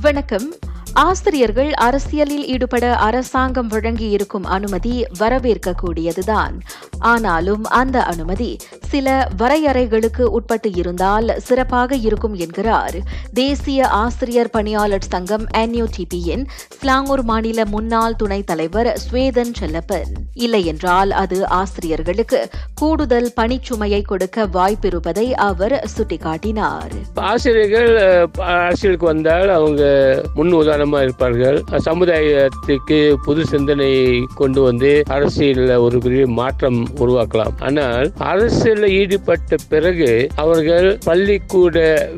வணக்கம். ஆசிரியர்கள் அரசியலில் ஈடுபட அரசாங்கம் வழங்கியிருக்கும் அனுமதி வரவேற்கக்கூடியதுதான். ஆனாலும் அந்த அனுமதி சில வரையறைகளுக்கு உட்பட்டு இருந்தால் சிறப்பாக இருக்கும் என்கிறார். தேசிய ஆசிரியர் பணியாளர் சங்கம் என்யூடிபியின் ஸ்லாங்கூர் மாநில முன்னாள் துணைத் தலைவர் ஸ்வேதன் செல்லப்பன். இல்லையென்றால் அது ஆசிரியர்களுக்கு கூடுதல் பணிச்சுமையை கொடுக்க வாய்ப்பிருப்பதை அவர் சுட்டிக்காட்டினார். ஆசிரியர்கள் அரசியலுக்கு வந்தால் அவங்க முன் இருப்பார்கள். சமுதாயத்துக்கு புது சிந்தனை கொண்டு வந்து அரசியலில் ஒரு பெரிய மாற்றம் உருவாக்கலாம். ஆனால் அரசியலில் ஈடுபட்ட பிறகு அவர்கள் பள்ளிக்கூட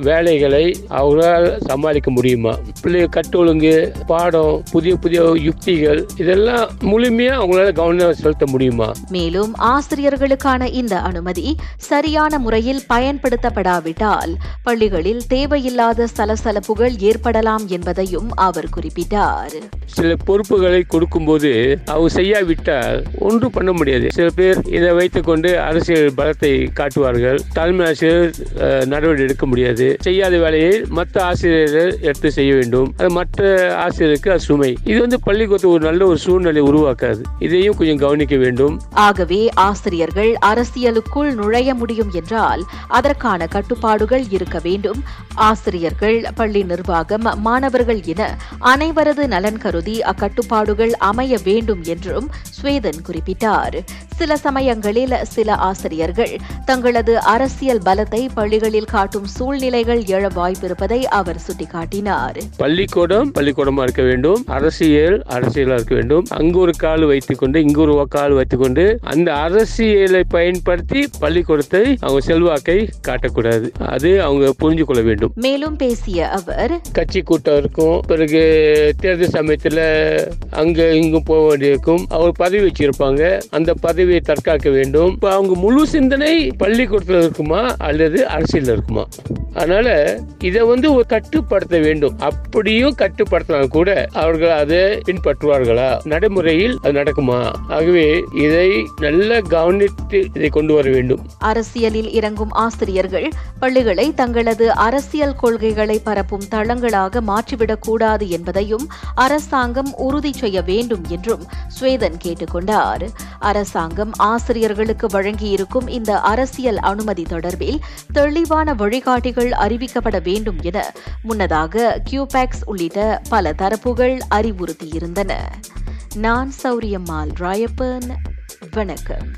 வேலைகளை அவர்களால் சமாளிக்க முடியுமா? பிள்ளை கட்டொழுங்கு பாடம் புதிய புதிய யுக்திகள் இதெல்லாம் முழுமையா அவங்களால கவனம் செலுத்த முடியுமா? மேலும் ஆசிரியர்களுக்கான இந்த அனுமதி சரியான முறையில் பயன்படுத்தப்படாவிட்டால் பள்ளிகளில் தேவையில்லாத சலசலப்புகள் ஏற்படலாம் என்பதையும் அவர் குறிப்பிட்டார். சில பொறுப்புகளை கொடுக்கும்போது அவங்க செய்யாவிட்டால் ஒன்றும் பண்ண முடியாது. சில பேர் இதை வைத்துக்கொண்டு அரசியல் பலத்தை காட்டுவார்கள். தலைமை ஆசிரியர் நடவடிக்கை எடுக்க முடியாது. செய்யாத வேலையை மற்ற ஆசிரியர்கள் எடுத்து செய்ய வேண்டும். அது மற்ற ஆசிரியருக்கு அது சுமை. இது வந்து பள்ளிக்கூடத்தில் ஒரு நல்ல ஒரு சூழ்நிலை உருவாக்காது. இதையும் கொஞ்சம் கவனிக்க வேண்டும். ஆகவே ஆசிரியர்கள் அரசியலுக்குள் நுழைய முடியும் என்றால் அதற்கான கட்டுப்பாடுகள் இருக்க வேண்டும். ஆசிரியர்கள் பள்ளி நிர்வாகம் மாணவர்கள் என அனைவரது நலன் கருதி அக்கட்டுப்பாடுகள் அமைய வேண்டும் என்றும் ஸ்வேதன் குறிப்பிட்டார். சில சமயங்களில் சில ஆசிரியர்கள் தங்களது அரசியல் பலத்தை பள்ளிகளில் காட்டும் சூழ்நிலைகள் எழ வாய்ப்பிருப்பதை அவர் சுட்டிக்காட்டினார். பள்ளிக்கூடம் பள்ளிக்கூடமா இருக்க வேண்டும். அரசியல் அரசியலா இருக்க வேண்டும். அங்கு ஒரு கால் வைத்துக்கொண்டு இங்கு ஒரு கால் வைத்துக்கொண்டு அந்த அரசியலை பயன்படுத்தி பள்ளிக்கூடத்தை அவங்க செல்வாக்கை காட்டக்கூடாது. அது அவங்க புரிஞ்சு கொள்ள வேண்டும். மேலும் பேசிய அவர் கட்சி கூட்டம் இருக்கும். பிறகு தேர்தல் சமயத்துல அங்க இங்கும் போக வேண்டியிருக்கும். அவர் பதவி வச்சிருப்பாங்க. அந்த பதவியை தற்காக்க வேண்டும். இப்ப அவங்க முழு சிந்தனை பள்ளிக்கூடத்தில் இருக்குமா அல்லது அரசியல் இருக்குமா? அதனால இதை வந்து ஒரு கட்டுப்படுத்த வேண்டும். அப்படியும் கட்டுப்படுத்தினால் கூட அவர்கள் அதை பின்பற்றுவார்களா? நடைமுறையில் அது நடக்குமா? ஆகவே இதை நல்ல கவனித்து இதை கொண்டு வர வேண்டும். அரசியலில் இறங்கும் ஆசிரியர்கள் பள்ளிகளை தங்களது அரசியல் கொள்கைகளை பரப்பும் தளங்களாக மாற்றிவிடக் கூடாது என்பதையும் அரசாங்கம் உறுதி செய்ய வேண்டும் என்றும் ஸ்வேதன் கேட்டுக்கொண்டார். அரசாங்கம் ஆசிரியர்களுக்கு வழங்கியிருக்கும் இந்த அரசியல் அனுமதி தொடர்பில் தெளிவான வழிகாட்டிகள் அறிவிக்கப்பட வேண்டும் என முன்னதாக கியூபேக்ஸ் உள்ளிட்ட பல தரப்புகள் அறிவுறுத்தியிருந்தன. நான் சௌரியம்மாள் ராயப்பன். வணக்கம்.